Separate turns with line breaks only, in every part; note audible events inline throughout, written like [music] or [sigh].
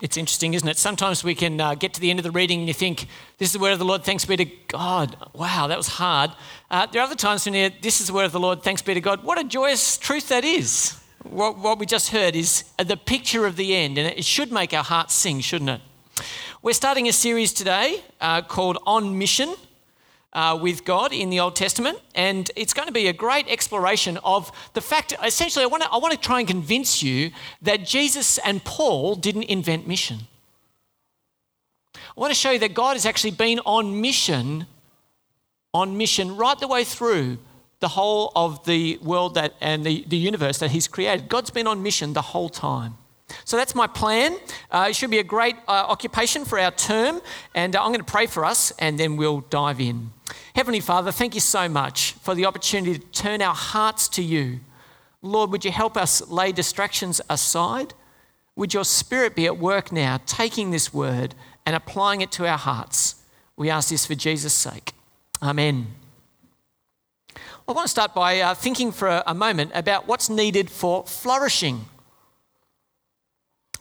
It's interesting, isn't it? Sometimes we can uh, get to the end of the reading and you think, this is the word of the Lord, thanks be to God. Wow, that was hard. Uh, there are other times when you this is the word of the Lord, thanks be to God. What a joyous truth that is. What, what we just heard is the picture of the end, and it should make our hearts sing, shouldn't it? We're starting a series today uh, called On Mission uh, with God in the Old Testament, and it's going to be a great exploration of the fact. Essentially, I want to I want to try and convince you that Jesus and Paul didn't invent mission. I want to show you that God has actually been on mission, on mission right the way through the whole of the world that and the, the universe that He's created. God's been on mission the whole time. So that's my plan. Uh, it should be a great uh, occupation for our term, and uh, I'm going to pray for us and then we'll dive in. Heavenly Father, thank you so much for the opportunity to turn our hearts to you. Lord, would you help us lay distractions aside? Would your spirit be at work now, taking this word and applying it to our hearts? We ask this for Jesus' sake. Amen. I want to start by uh, thinking for a, a moment about what's needed for flourishing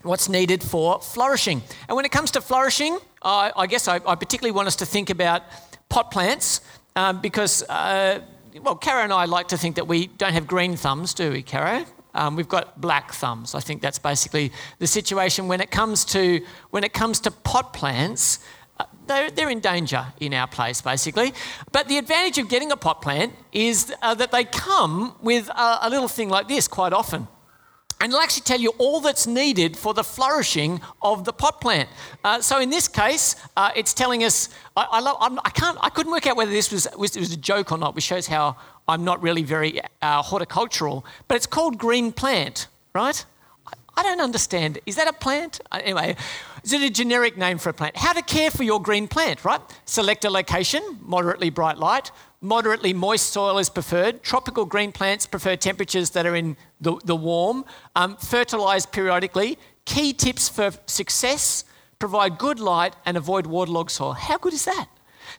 what's needed for flourishing. And when it comes to flourishing, I guess I, I, particularly want us to think about pot plants um, because, uh, well, Caro and I like to think that we don't have green thumbs, do we, Caro? Um, we've got black thumbs. I think that's basically the situation when it comes to when it comes to pot plants. Uh, they're, they're in danger in our place, basically. But the advantage of getting a pot plant is uh, that they come with a, a little thing like this quite often. And it'll actually tell you all that's needed for the flourishing of the pot plant. Uh, so in this case, uh, it's telling us. I, I, love, I, can't. I couldn't work out whether this was, was, was a joke or not, which shows how I'm not really very uh, horticultural. But it's called green plant, right? I, I don't understand. Is that a plant? Uh, anyway, is it a generic name for a plant? How to care for your green plant, right? Select a location, moderately bright light, Moderately moist soil is preferred. Tropical green plants prefer temperatures that are in the, the warm. Um, fertilise periodically. Key tips for success provide good light and avoid waterlogged soil. How good is that?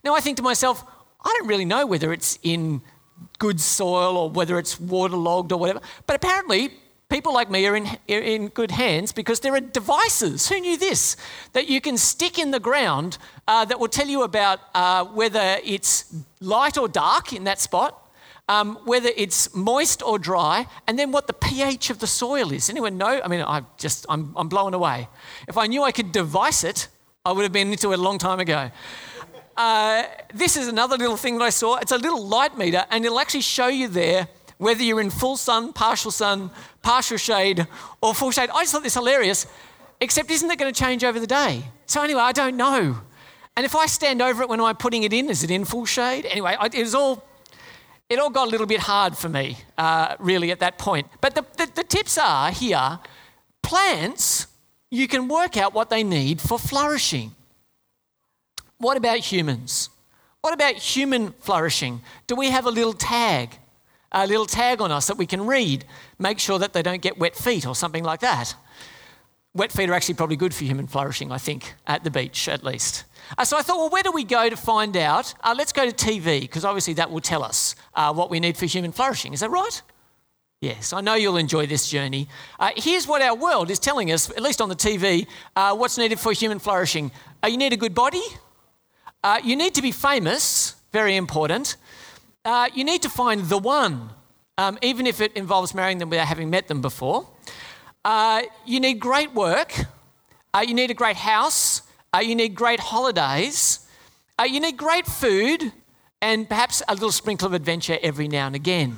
Now I think to myself, I don't really know whether it's in good soil or whether it's waterlogged or whatever. But apparently, people like me are in, in good hands because there are devices. Who knew this? That you can stick in the ground uh, that will tell you about uh, whether it's light or dark in that spot. Um, whether it's moist or dry, and then what the pH of the soil is. Anyone know? I mean, I just I'm, I'm blown away. If I knew I could devise it, I would have been into it a long time ago. Uh, this is another little thing that I saw. It's a little light meter, and it'll actually show you there whether you're in full sun, partial sun, partial shade, or full shade. I just thought this hilarious, except isn't it going to change over the day? So, anyway, I don't know. And if I stand over it when I'm putting it in, is it in full shade? Anyway, it was all. It all got a little bit hard for me, uh, really, at that point. But the, the, the tips are here plants, you can work out what they need for flourishing. What about humans? What about human flourishing? Do we have a little tag? A little tag on us that we can read. Make sure that they don't get wet feet or something like that. Wet feet are actually probably good for human flourishing, I think, at the beach at least. Uh, so I thought, well, where do we go to find out? Uh, let's go to TV, because obviously that will tell us uh, what we need for human flourishing. Is that right? Yes, I know you'll enjoy this journey. Uh, here's what our world is telling us, at least on the TV, uh, what's needed for human flourishing. Uh, you need a good body. you need to be famous, very important uh, you need to find the one, um, even if it involves marrying them without having met them before. Uh, you need great work. Uh, you need a great house. Uh, you need great holidays. Uh, you need great food and perhaps a little sprinkle of adventure every now and again.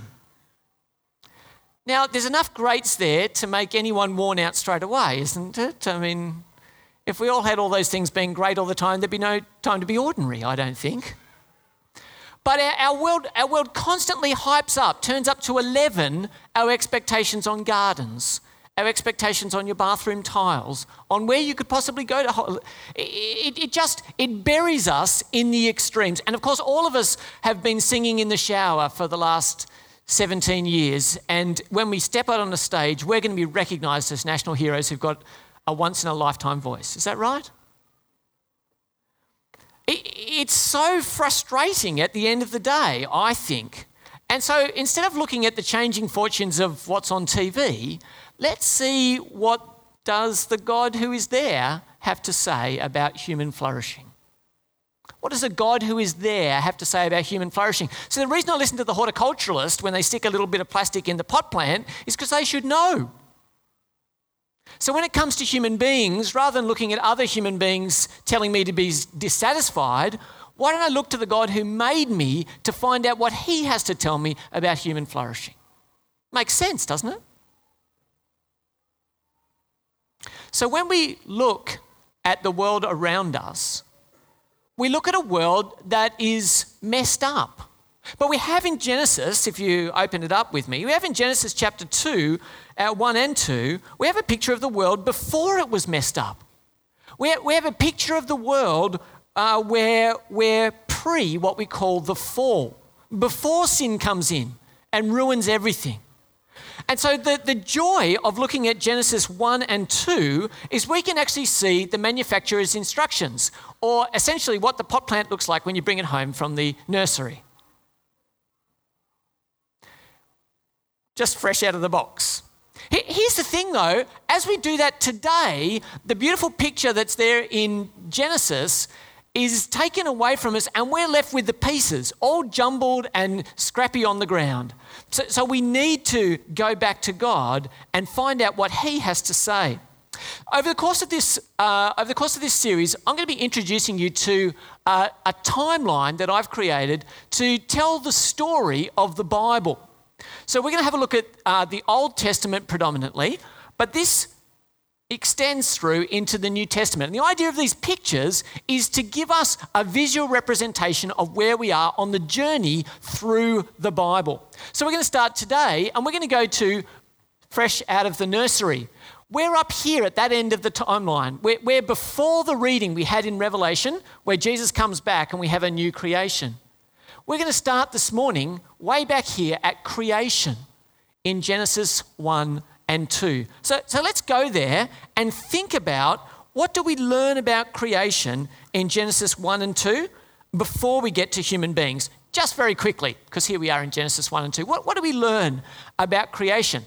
Now, there's enough greats there to make anyone worn out straight away, isn't it? I mean, if we all had all those things being great all the time, there'd be no time to be ordinary, I don't think. But our, our, world, our world constantly hypes up, turns up to 11 our expectations on gardens, our expectations on your bathroom tiles, on where you could possibly go to. It, it just, it buries us in the extremes. And of course, all of us have been singing in the shower for the last 17 years. And when we step out on the stage, we're going to be recognized as national heroes who've got a once in a lifetime voice. Is that right? It's so frustrating at the end of the day, I think. And so instead of looking at the changing fortunes of what's on TV, let's see what does the God who is there have to say about human flourishing? What does a God who is there have to say about human flourishing? So, the reason I listen to the horticulturalist when they stick a little bit of plastic in the pot plant is because they should know. So, when it comes to human beings, rather than looking at other human beings telling me to be dissatisfied, why don't I look to the God who made me to find out what he has to tell me about human flourishing? Makes sense, doesn't it? So, when we look at the world around us, we look at a world that is messed up. But we have in Genesis, if you open it up with me, we have in Genesis chapter 2, uh, 1 and 2, we have a picture of the world before it was messed up. We have, we have a picture of the world uh, where we're pre what we call the fall, before sin comes in and ruins everything. And so, the, the joy of looking at Genesis 1 and 2 is we can actually see the manufacturer's instructions, or essentially what the pot plant looks like when you bring it home from the nursery. Just fresh out of the box. Here's the thing though, as we do that today, the beautiful picture that's there in Genesis is taken away from us and we're left with the pieces, all jumbled and scrappy on the ground. So, so we need to go back to God and find out what He has to say. Over the course of this, uh, over the course of this series, I'm going to be introducing you to uh, a timeline that I've created to tell the story of the Bible. So we're going to have a look at uh, the Old Testament predominantly, but this extends through into the New Testament. And the idea of these pictures is to give us a visual representation of where we are on the journey through the Bible. So we're going to start today and we're going to go to fresh out of the nursery. We're up here at that end of the timeline. We're, we're before the reading we had in Revelation, where Jesus comes back and we have a new creation. We're going to start this morning way back here at creation in Genesis 1 and 2. So, so let's go there and think about what do we learn about creation in Genesis 1 and 2 before we get to human beings? Just very quickly, because here we are in Genesis 1 and 2. What, what do we learn about creation?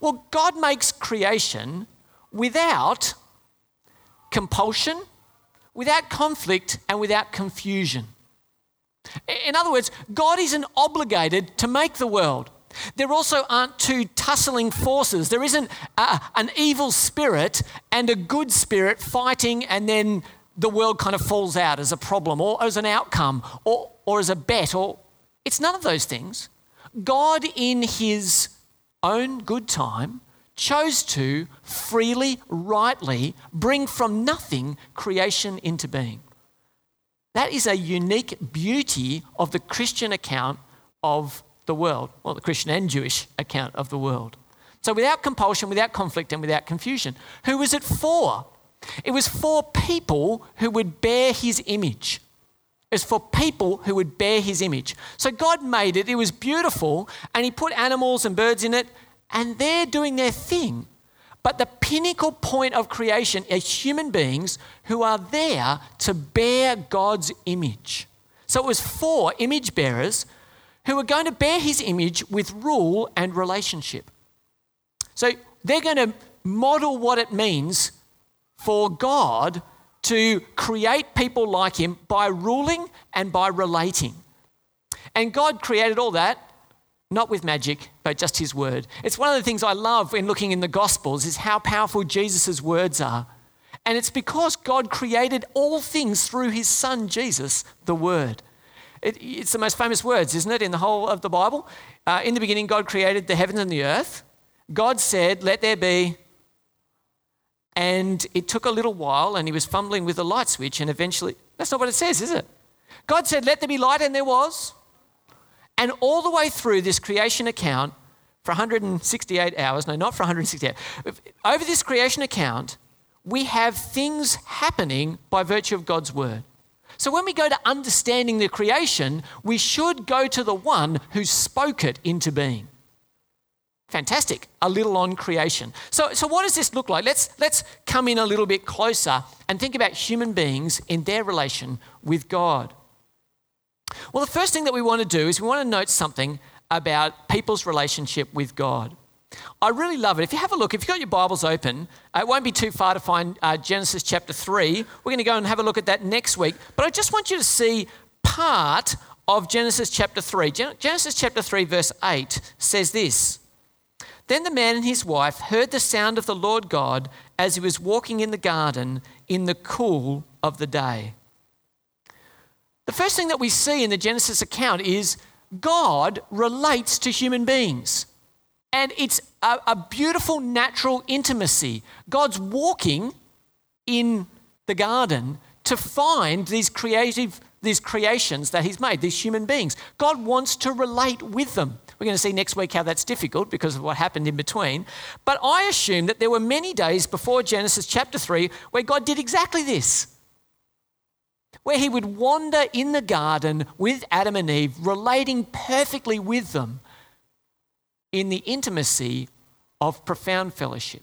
Well, God makes creation without compulsion, without conflict, and without confusion. In other words, God isn't obligated to make the world. There also aren't two tussling forces. There isn't a, an evil spirit and a good spirit fighting, and then the world kind of falls out as a problem or as an outcome or, or as a bet. Or it's none of those things. God, in His own good time, chose to freely, rightly bring from nothing creation into being. That is a unique beauty of the Christian account of the world, well, the Christian and Jewish account of the world. So without compulsion, without conflict, and without confusion. Who was it for? It was for people who would bear his image. It was for people who would bear his image. So God made it, it was beautiful, and he put animals and birds in it, and they're doing their thing. But the pinnacle point of creation are human beings who are there to bear God's image. So it was for image bearers who are going to bear his image with rule and relationship. So they're going to model what it means for God to create people like him by ruling and by relating. And God created all that not with magic, but just his word. It's one of the things I love when looking in the gospels is how powerful Jesus' words are. And it's because God created all things through his son Jesus, the word. It, it's the most famous words, isn't it, in the whole of the Bible? Uh, in the beginning, God created the heavens and the earth. God said, Let there be. And it took a little while, and he was fumbling with the light switch, and eventually, that's not what it says, is it? God said, Let there be light, and there was. And all the way through this creation account, for 168 hours, no, not for 168, over this creation account, we have things happening by virtue of God's word. So when we go to understanding the creation, we should go to the one who spoke it into being. Fantastic. A little on creation. So, so what does this look like? Let's, let's come in a little bit closer and think about human beings in their relation with God. Well, the first thing that we want to do is we want to note something about people's relationship with God. I really love it. If you have a look, if you've got your Bibles open, uh, it won't be too far to find uh, Genesis chapter 3. We're going to go and have a look at that next week. But I just want you to see part of Genesis chapter 3. Gen- Genesis chapter 3, verse 8 says this Then the man and his wife heard the sound of the Lord God as he was walking in the garden in the cool of the day. The first thing that we see in the Genesis account is God relates to human beings. And it's a, a, beautiful natural intimacy. God's walking in the garden to find these creative these creations that he's made, these human beings. God wants to relate with them. We're going to see next week how that's difficult because of what happened in between. But I assume that there were many days before Genesis chapter 3 where God did exactly this where he would wander in the garden with Adam and Eve, relating perfectly with them in the intimacy of profound fellowship.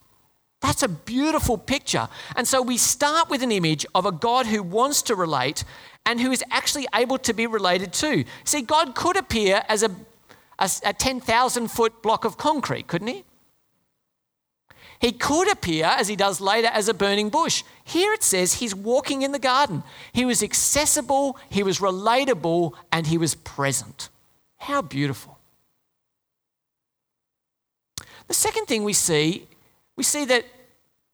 That's a beautiful picture. And so we start with an image of a God who wants to relate and who is actually able to be related to. See, God could appear as a, a, a 10,000 foot block of concrete, couldn't he? He could appear, as he does later, as a burning bush. Here it says he's walking in the garden. He was accessible, he was relatable, and he was present. How beautiful. The second thing we see, we see that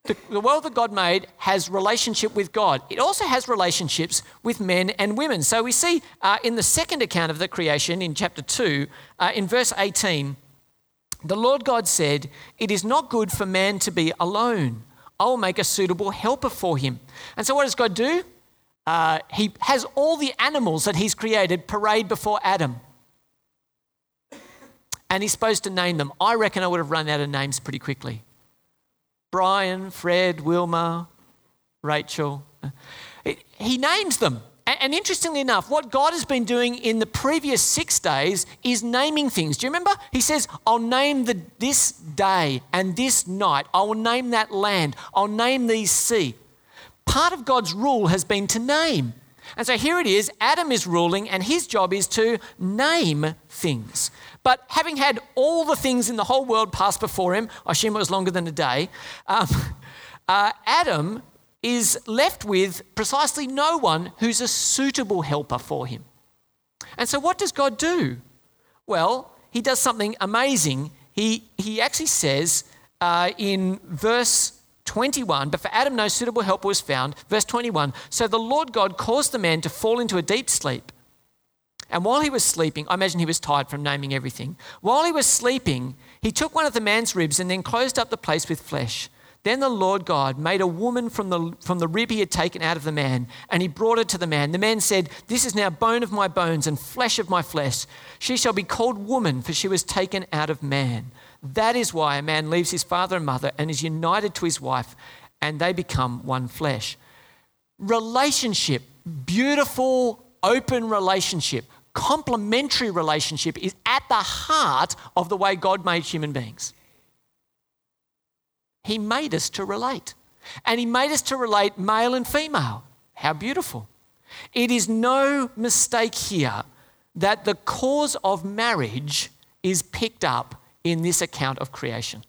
the, the, world that God made has relationship with God. It also has relationships with men and women. So we see uh, in the second account of the creation in chapter 2, uh, in verse 18, the Lord God said, It is not good for man to be alone. I will make a suitable helper for him. And so, what does God do? Uh, he has all the animals that he's created parade before Adam. And he's supposed to name them. I reckon I would have run out of names pretty quickly Brian, Fred, Wilma, Rachel. He names them. And interestingly enough, what God has been doing in the previous six days is naming things. Do you remember? He says, I'll name the, this day and this night. I will name that land. I'll name these sea. Part of God's rule has been to name. And so here it is Adam is ruling, and his job is to name things. But having had all the things in the whole world pass before him, I assume it was longer than a day, um, [laughs] uh, Adam is left with precisely no one who's a suitable helper for him. And so, what does God do? Well, he does something amazing. He, he actually says uh, in verse 21, but for Adam no suitable helper was found. Verse 21, so the Lord God caused the man to fall into a deep sleep. And while he was sleeping, I imagine he was tired from naming everything. While he was sleeping, he took one of the man's ribs and then closed up the place with flesh. Then the Lord God made a woman from the, from the rib he had taken out of the man, and he brought her to the man. The man said, This is now bone of my bones and flesh of my flesh. She shall be called woman, for she was taken out of man. That is why a man leaves his father and mother and is united to his wife, and they become one flesh. Relationship, beautiful, open relationship, complementary relationship is at the heart of the way God made human beings. He made us to relate. And He made us to relate male and female. How beautiful. It is no mistake here that the cause of marriage is picked up in this account of creation.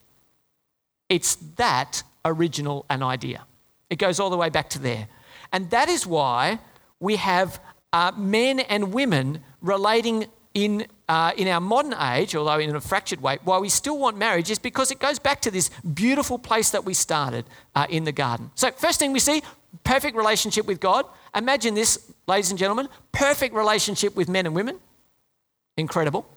It's that original an idea. It goes all the way back to there. And that is why we have uh, men and women relating in, uh, in our modern age, although in a fractured way, why we still want marriage is because it goes back to this beautiful place that we started uh, in the garden. So, first thing we see, perfect relationship with God. Imagine this, ladies and gentlemen, perfect relationship with men and women. Incredible.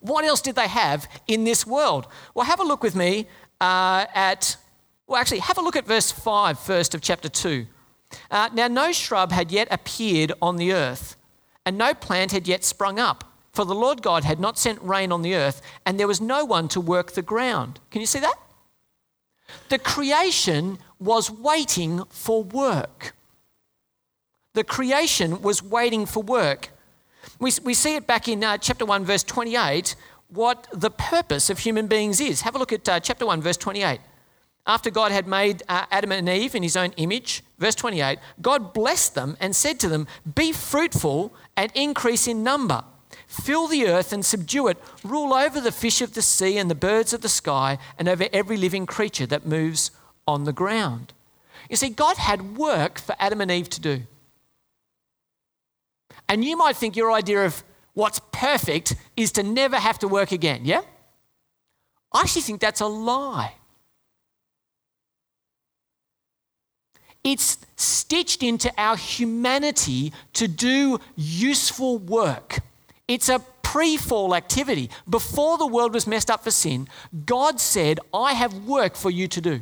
What else did they have in this world? Well, have a look with me uh, at, well, actually, have a look at verse 5 first of chapter 2. Uh, now, no shrub had yet appeared on the earth and no plant had yet sprung up. For the Lord God had not sent rain on the earth, and there was no one to work the ground. Can you see that? The creation was waiting for work. The creation was waiting for work. We, we see it back in uh, chapter 1, verse 28, what the purpose of human beings is. Have a look at uh, chapter 1, verse 28. After God had made uh, Adam and Eve in his own image, verse 28, God blessed them and said to them, Be fruitful and increase in number. Fill the earth and subdue it. Rule over the fish of the sea and the birds of the sky and over every living creature that moves on the ground. You see, God had work for Adam and Eve to do. And you might think your idea of what's perfect is to never have to work again, yeah? I actually think that's a lie. It's stitched into our humanity to do useful work. It's a pre fall activity. Before the world was messed up for sin, God said, I have work for you to do.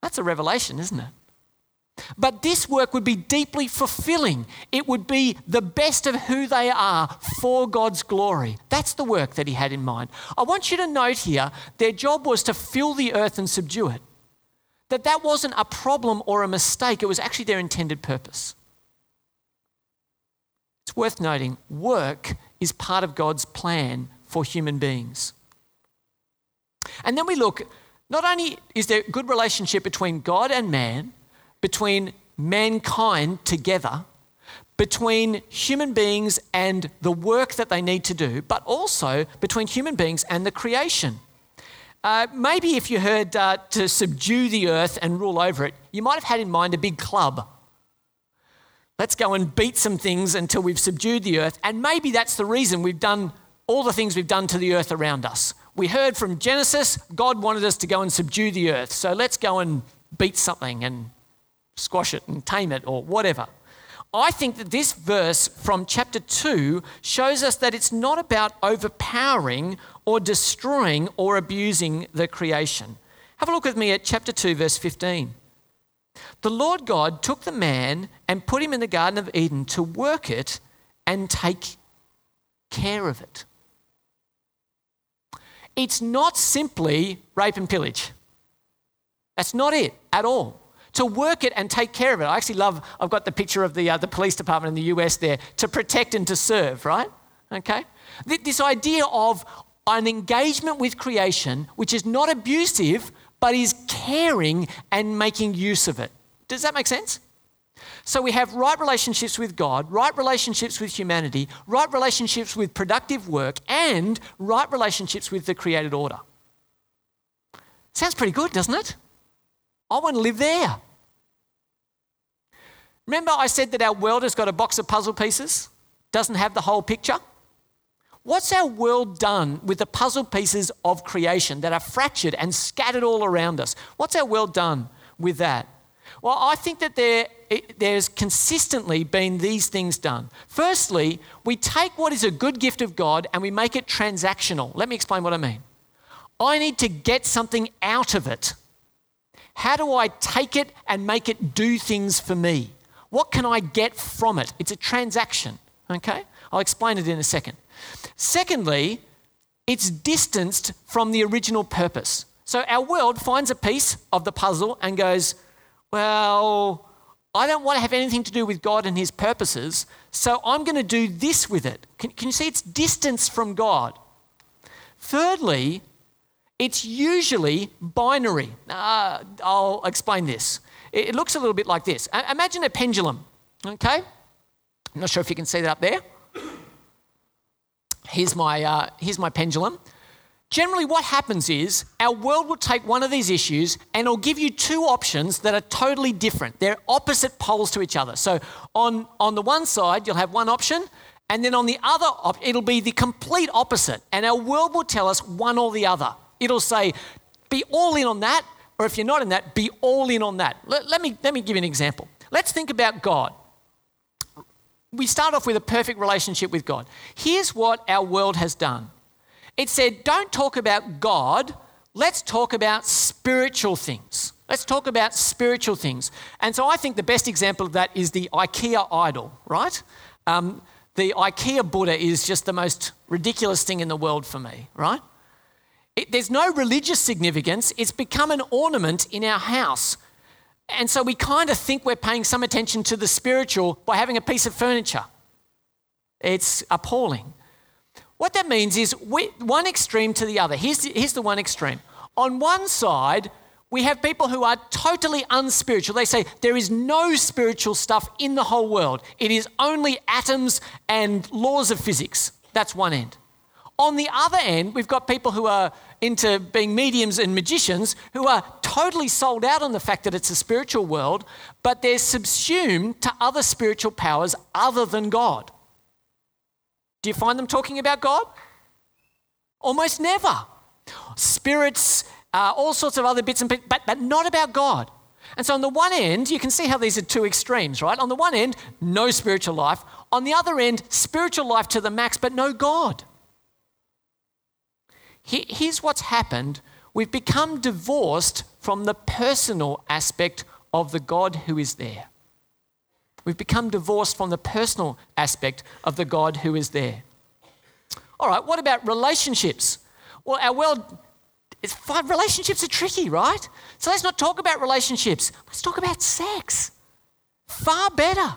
That's a revelation, isn't it? But this work would be deeply fulfilling. It would be the best of who they are for God's glory. That's the work that he had in mind. I want you to note here their job was to fill the earth and subdue it. That that wasn't a problem or a mistake, it was actually their intended purpose. It's worth noting work is part of God's plan for human beings. And then we look, not only is there a good relationship between God and man, between mankind together, between human beings and the work that they need to do, but also between human beings and the creation. Uh, maybe if you heard uh, to subdue the earth and rule over it, you might have had in mind a big club. Let's go and beat some things until we've subdued the earth. And maybe that's the reason we've done all the things we've done to the earth around us. We heard from Genesis, God wanted us to go and subdue the earth. So let's go and beat something and squash it and tame it or whatever. I think that this verse from chapter 2 shows us that it's not about overpowering or destroying or abusing the creation. Have a look with me at chapter 2, verse 15. The Lord God took the man and put him in the Garden of Eden to work it and take care of it. It's not simply rape and pillage. That's not it at all to work it and take care of it. I actually love, I've got the picture of the, uh, the police department in the US there, to protect and to serve, right? Okay? This idea of an engagement with creation which is not abusive but is caring and making use of it. Does that make sense? So we have right relationships with God, right relationships with humanity, right relationships with productive work, and right relationships with the created order. Sounds pretty good, doesn't it? I want to live there. Remember, I said that our world has got a box of puzzle pieces, doesn't have the whole picture? What's our world done with the puzzle pieces of creation that are fractured and scattered all around us? What's our world done with that? Well, I think that there, there's consistently been these things done. Firstly, we take what is a good gift of God and we make it transactional. Let me explain what I mean. I need to get something out of it. How do I take it and make it do things for me? What can I get from it? It's a transaction, okay? I'll explain it in a second. Secondly, it's distanced from the original purpose. So our world finds a piece of the puzzle and goes, Well, I don't want to have anything to do with God and his purposes, so I'm going to do this with it. Can, can you see it's distance from God? Thirdly, it's usually binary. Uh, I'll explain this. It looks a little bit like this. Imagine a pendulum, okay? I'm not sure if you can see that up there. Here's my, uh, here's my pendulum. Generally, what happens is our world will take one of these issues and it'll give you two options that are totally different. They're opposite poles to each other. So, on, on the one side, you'll have one option, and then on the other, op- it'll be the complete opposite. And our world will tell us one or the other. It'll say, be all in on that, or if you're not in that, be all in on that. Let, let, me, let me give you an example. Let's think about God. We start off with a perfect relationship with God. Here's what our world has done it said, don't talk about God, let's talk about spiritual things. Let's talk about spiritual things. And so I think the best example of that is the IKEA idol, right? Um, the IKEA Buddha is just the most ridiculous thing in the world for me, right? It, there's no religious significance, it's become an ornament in our house. And so we kind of think we're paying some attention to the spiritual by having a piece of furniture. It's appalling. What that means is we, one extreme to the other. Here's the, here's the one extreme. On one side, we have people who are totally unspiritual. They say there is no spiritual stuff in the whole world, it is only atoms and laws of physics. That's one end. On the other end, we've got people who are into being mediums and magicians who are totally sold out on the fact that it's a spiritual world, but they're subsumed to other spiritual powers other than God. Do you find them talking about God? Almost never. Spirits, uh, all sorts of other bits and bits, but, but not about God. And so, on the one end, you can see how these are two extremes, right? On the one end, no spiritual life. On the other end, spiritual life to the max, but no God. Here's what's happened we've become divorced from the personal aspect of the God who is there. We've become divorced from the personal aspect of the God who is there. All right, what about relationships? Well, our world, is, relationships are tricky, right? So let's not talk about relationships. Let's talk about sex. Far better.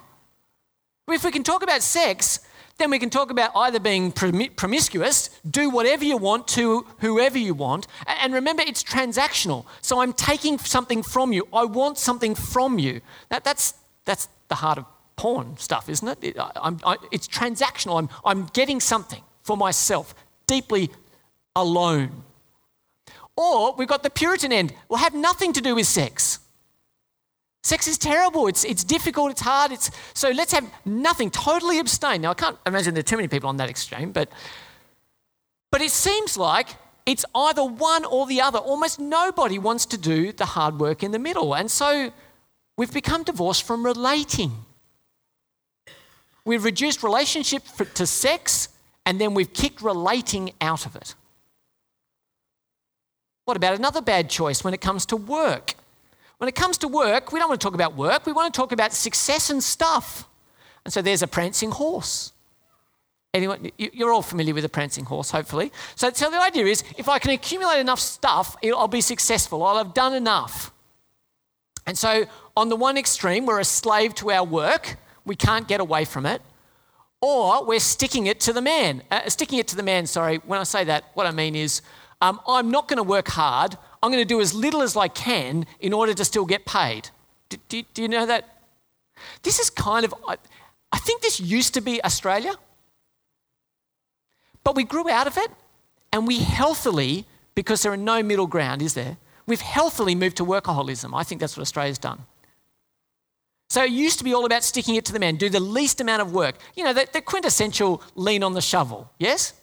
If we can talk about sex, then we can talk about either being promiscuous, do whatever you want to whoever you want. And remember, it's transactional. So I'm taking something from you. I want something from you. That, that's, that's the heart of porn stuff, isn't it? it I, it's transactional. I'm, I'm getting something for myself, deeply alone. Or we've got the Puritan end. We'll have nothing to do with sex. Sex is terrible. It's, it's difficult. It's hard. It's, so let's have nothing. Totally abstain. Now, I can't imagine there are too many people on that extreme, but, but it seems like it's either one or the other. Almost nobody wants to do the hard work in the middle. And so we've become divorced from relating. We've reduced relationship to sex, and then we've kicked relating out of it. What about another bad choice when it comes to work? When it comes to work, we don't want to talk about work, we want to talk about success and stuff. And so there's a prancing horse. Anyone, you're all familiar with a prancing horse, hopefully. So, so the idea is if I can accumulate enough stuff, I'll be successful. I'll have done enough. And so, on the one extreme, we're a slave to our work, we can't get away from it. Or we're sticking it to the man. Uh, sticking it to the man, sorry, when I say that, what I mean is um, I'm not going to work hard. I'm going to do as little as I can in order to still get paid. Do, do, do you know that? This is kind of, I, I think this used to be Australia, but we grew out of it and we healthily, because there are no middle ground, is there? We've healthily moved to workaholism. I think that's what Australia's done. So it used to be all about sticking it to the man, do the least amount of work. You know, the, the quintessential lean on the shovel, yes?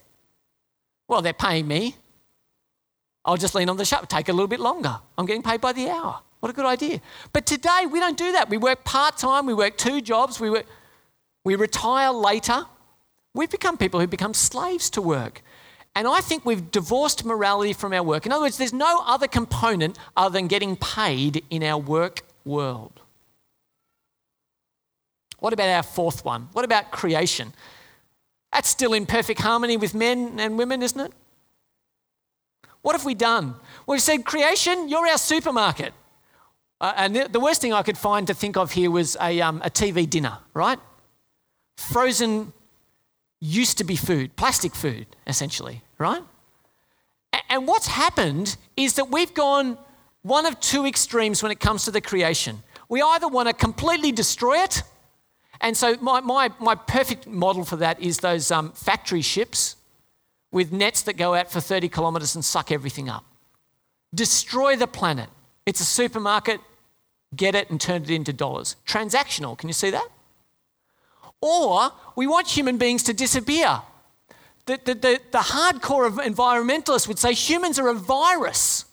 Well, they're paying me. I'll just lean on the shovel, take a little bit longer. I'm getting paid by the hour. What a good idea. But today we don't do that. We work part time, we work two jobs, we, work, we retire later. We've become people who become slaves to work. And I think we've divorced morality from our work. In other words, there's no other component other than getting paid in our work world. What about our fourth one? What about creation? That's still in perfect harmony with men and women, isn't it? What have we done? We've said, creation, you're our supermarket. Uh, and the, the, worst thing I could find to think of here was a, um, a TV dinner, right? Frozen used to be food, plastic food, essentially, right? And what's happened is that we've gone one of two extremes when it comes to the creation. We either want to completely destroy it, and so my, my, my perfect model for that is those um, factory ships with nets that go out for 30 kilometres and suck everything up. Destroy the planet. It's a supermarket, get it and turn it into dollars. Transactional, can you see that? Or we want human beings to disappear. The, the, the, the hardcore environmentalists would say humans are a virus.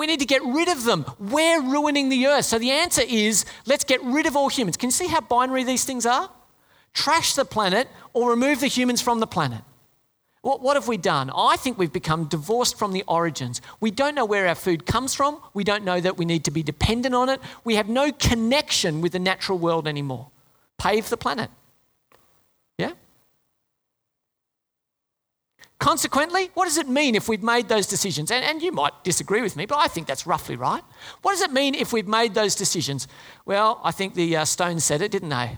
We need to get rid of them. We're ruining the earth. So the answer is let's get rid of all humans. Can you see how binary these things are? Trash the planet or remove the humans from the planet. What, what have we done? I think we've become divorced from the origins. We don't know where our food comes from. We don't know that we need to be dependent on it. We have no connection with the natural world anymore. Pave the planet. Yeah? Consequently, what does it mean if we've made those decisions? And, and, you might disagree with me, but I think that's roughly right. What does it mean if we've made those decisions? Well, I think the uh, said it, didn't they?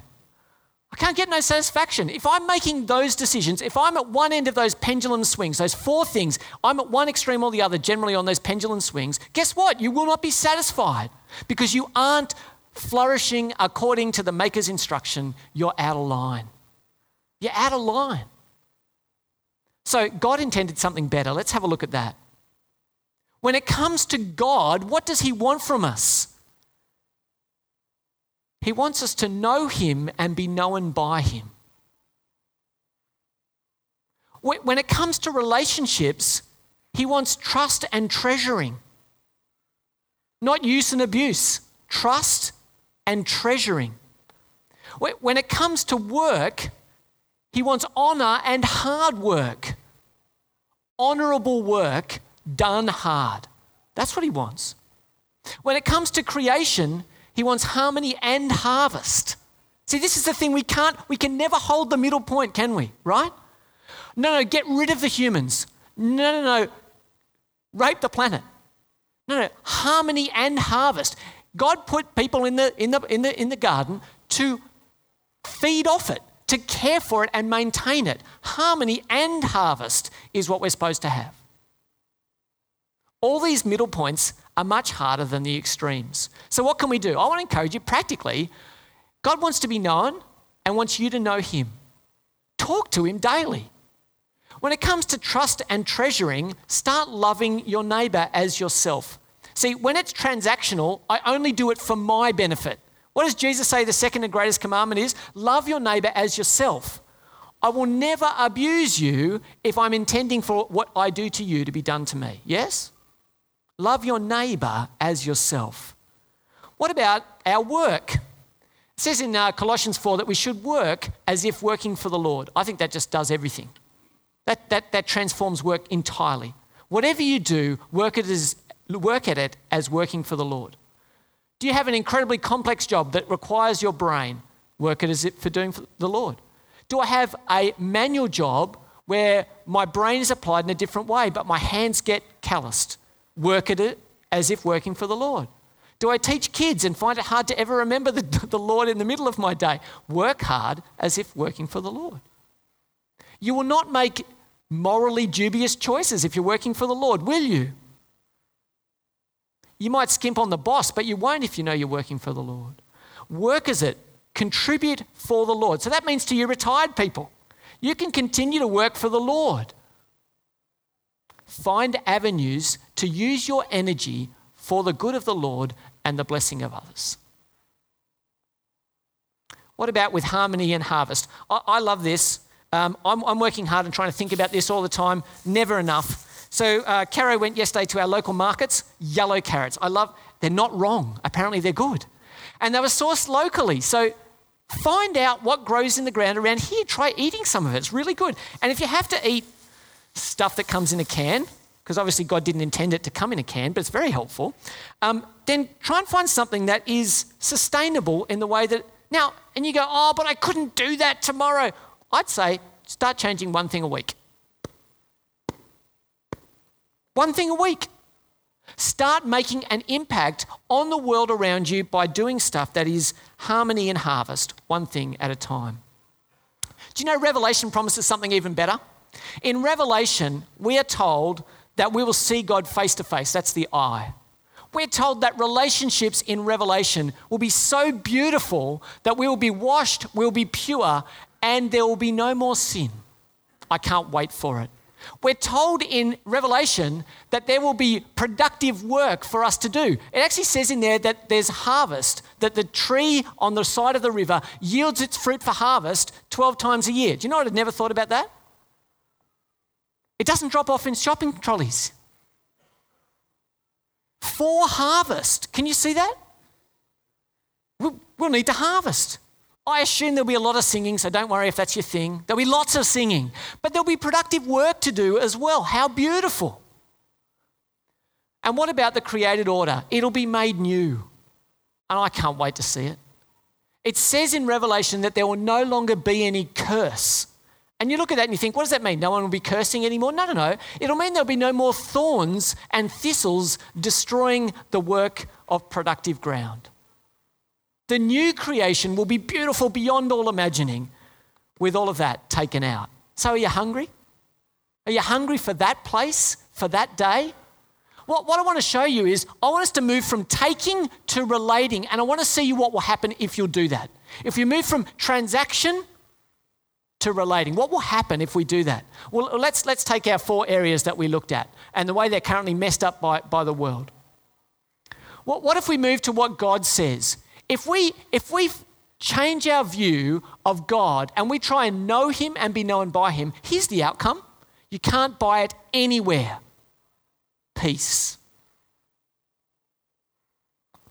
I can't get no satisfaction. If I'm making those decisions, if I'm at one end of those pendulum swings, those four things, I'm at one extreme or the other, generally on those pendulum swings, guess what? You will not be satisfied because you aren't flourishing according to the Maker's instruction. You're out of line. You're out of line. So God intended something better. Let's have a look at that. When it comes to God, what does He want from us? He wants us to know Him and be known by Him. When it comes to relationships, He wants trust and treasuring, not use and abuse, trust and treasuring. When it comes to work, He wants honor and hard work, honorable work done hard. That's what He wants. When it comes to creation, he wants harmony and harvest. See, this is the thing we can't, we can never hold the middle point, can we? Right? No, no, get rid of the humans. No, no, no. Rape the planet. No, no, harmony and harvest. God put people in the, in the, in the, in the garden to feed off it, to care for it and maintain it. Harmony and harvest is what we're supposed to have. All these middle points are much harder than the extremes. So, what can we do? I want to encourage you practically. God wants to be known and wants you to know Him. Talk to Him daily. When it comes to trust and treasuring, start loving your neighbor as yourself. See, when it's transactional, I only do it for my benefit. What does Jesus say the second and greatest commandment is? Love your neighbor as yourself. I will never abuse you if I'm intending for what I do to you to be done to me. Yes? Love your neighbor as yourself. What about our work? It says in uh, Colossians 4 that we should work as if working for the Lord. I think that just does everything. That, that, that transforms work entirely. Whatever you do, work, it as, work at it as working for the Lord. Do you have an incredibly complex job that requires your brain? Work it as if for doing for the Lord. Do I have a manual job where my brain is applied in a different way, but my hands get calloused? work at it as if working for the Lord? Do I teach kids and find it hard to ever remember the, [laughs] the Lord in the middle of my day? Work hard as if working for the Lord. You will not make morally dubious choices if you're working for the Lord, will you? You might skimp on the boss, but you won't if you know you're working for the Lord. Work as it, contribute for the Lord. So that means to you retired people, you can continue to work for the Lord. Find avenues to use your energy for the good of the Lord and the blessing of others. What about with harmony and harvest? I, I love this. Um, I'm, I'm, working hard and trying to think about this all the time, never enough. So, uh, Caro went yesterday to our local markets, yellow carrots. I love, they're not wrong. Apparently, they're good. And they were sourced locally. So, find out what grows in the ground around here. Try eating some of it. It's really good. And if you have to eat stuff that comes in a can, because obviously God didn't intend it to come in a can, but it's very helpful, um, then try and find something that is sustainable in the way that. Now, and you go, oh, but I couldn't do that tomorrow. I'd say start changing one thing a week. One thing a week. Start making an impact on the world around you by doing stuff that is harmony and harvest, one thing at a time. Do you know Revelation promises something even better? In Revelation, we are told that we will see God face to face. That's the eye. We're told that relationships in Revelation will be so beautiful that we will be washed, we'll be pure, and there will be no more sin. I can't wait for it. We're told in Revelation that there will be productive work for us to do. It actually says in there that there's harvest, that the tree on the side of the river yields its fruit for harvest 12 times a year. Do you know what I'd never thought about that? It doesn't drop off in shopping trolleys. For harvest. Can you see that? We'll need to harvest. I assume there'll be a lot of singing, so don't worry if that's your thing. There'll be lots of singing, but there'll be productive work to do as well. How beautiful. And what about the created order? It'll be made new. And I can't wait to see it. It says in Revelation that there will no longer be any curse. And you look at that and you think, what does that mean? No one will be cursing anymore? No, no, no. It'll mean there'll be no more thorns and thistles destroying the work of productive ground. The new creation will be beautiful beyond all imagining with all of that taken out. So, are you hungry? Are you hungry for that place, for that day? What, what I want to show you is I want us to move from taking to relating, and I want to see you what will happen if you'll do that. If you move from transaction to relating. What will happen if we do that? Well, let's, let's take our four areas that we looked at and the way they're currently messed up by, by the world. What, what if we move to what God says? If we, if we change our view of God and we try and know Him and be known by Him, here's the outcome you can't buy it anywhere peace.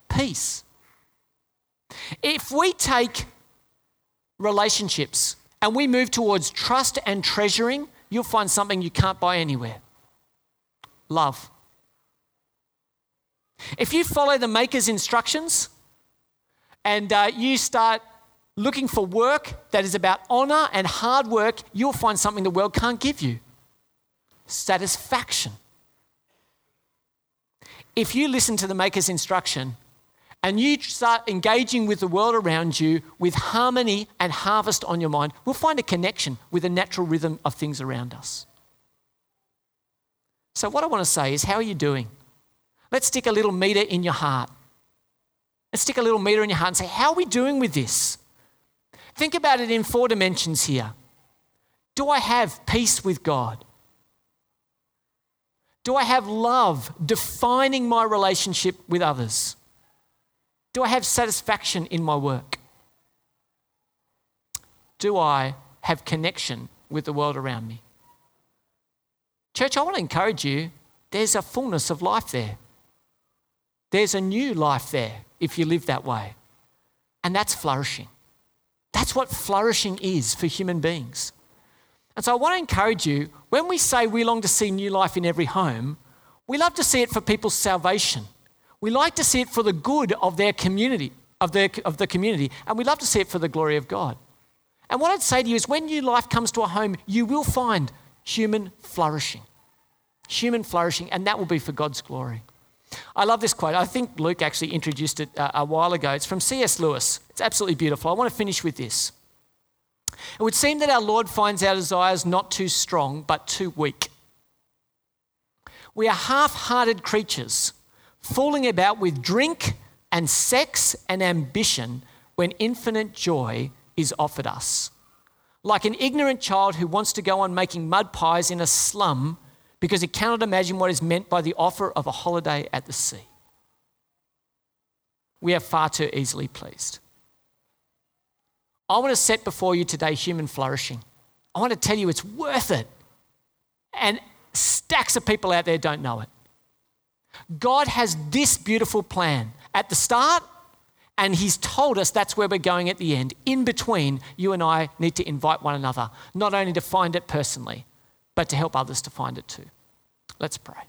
Peace. If we take relationships and we move towards trust and treasuring, you'll find something you can't buy anywhere love. If you follow the maker's instructions and uh, you start looking for work that is about honor and hard work, you'll find something the world can't give you satisfaction. If you listen to the maker's instruction and you start engaging with the world around you with harmony and harvest on your mind, we'll find a connection with the natural rhythm of things around us. So, what I want to say is, how are you doing? Let's stick a little meter in your heart. Let's stick a little meter in your heart and say, how are we doing with this? Think about it in four dimensions here. Do I have peace with God? Do I have love defining my relationship with others? Do I have satisfaction in my work? Do I have connection with the world around me? Church, I want to encourage you there's a fullness of life there. There's a new life there if you live that way. And that's flourishing. That's what flourishing is for human beings. And so I want to encourage you when we say we long to see new life in every home, we love to see it for people's salvation. We like to see it for the good of their community, of, their, of the community, and we love to see it for the glory of God. And what I'd say to you is when new life comes to a home, you will find human flourishing. Human flourishing, and that will be for God's glory. I love this quote. I think Luke actually introduced it uh, a while ago. It's from C.S. Lewis. It's absolutely beautiful. I want to finish with this. It would seem that our Lord finds our desires not too strong, but too weak. We are half hearted creatures fooling about with drink and sex and ambition when infinite joy is offered us. Like an ignorant child who wants to go on making mud pies in a slum because he cannot imagine what is meant by the offer of a holiday at the sea. We are far too easily pleased. I want to set before you today human flourishing. I want to tell you it's worth it. And stacks of people out there don't know it. God has this beautiful plan at the start, and He's told us that's where we're going at the end. In between, you and I need to invite one another, not only to find it personally, but to help others to find it too. Let's pray.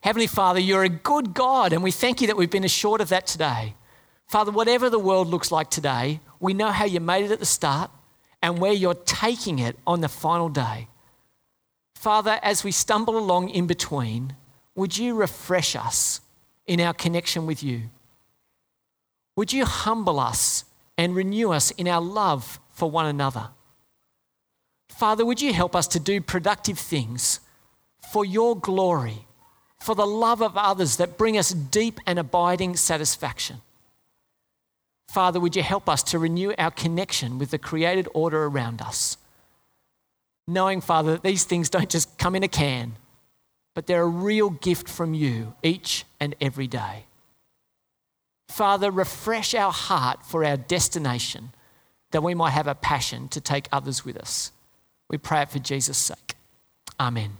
Heavenly Father, you're a good God, and we thank you that we've been assured of that today. Father, whatever the world looks like today, we know how you made it at the start and where you're taking it on the final day. Father, as we stumble along in between, would you refresh us in our connection with you? Would you humble us and renew us in our love for one another? Father, would you help us to do productive things for your glory, for the love of others that bring us deep and abiding satisfaction? Father, would you help us to renew our connection with the created order around us? Knowing, Father, that these things don't just come in a can, but they're a real gift from you each and every day. Father, refresh our heart for our destination that we might have a passion to take others with us. We pray it for Jesus' sake. Amen.